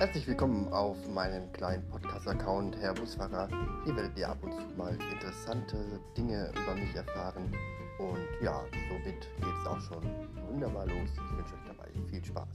Herzlich willkommen auf meinem kleinen Podcast-Account, Herr Busfahrer. Hier werdet ihr ab und zu mal interessante Dinge über mich erfahren. Und ja, somit geht es auch schon wunderbar los. Ich wünsche euch dabei viel Spaß.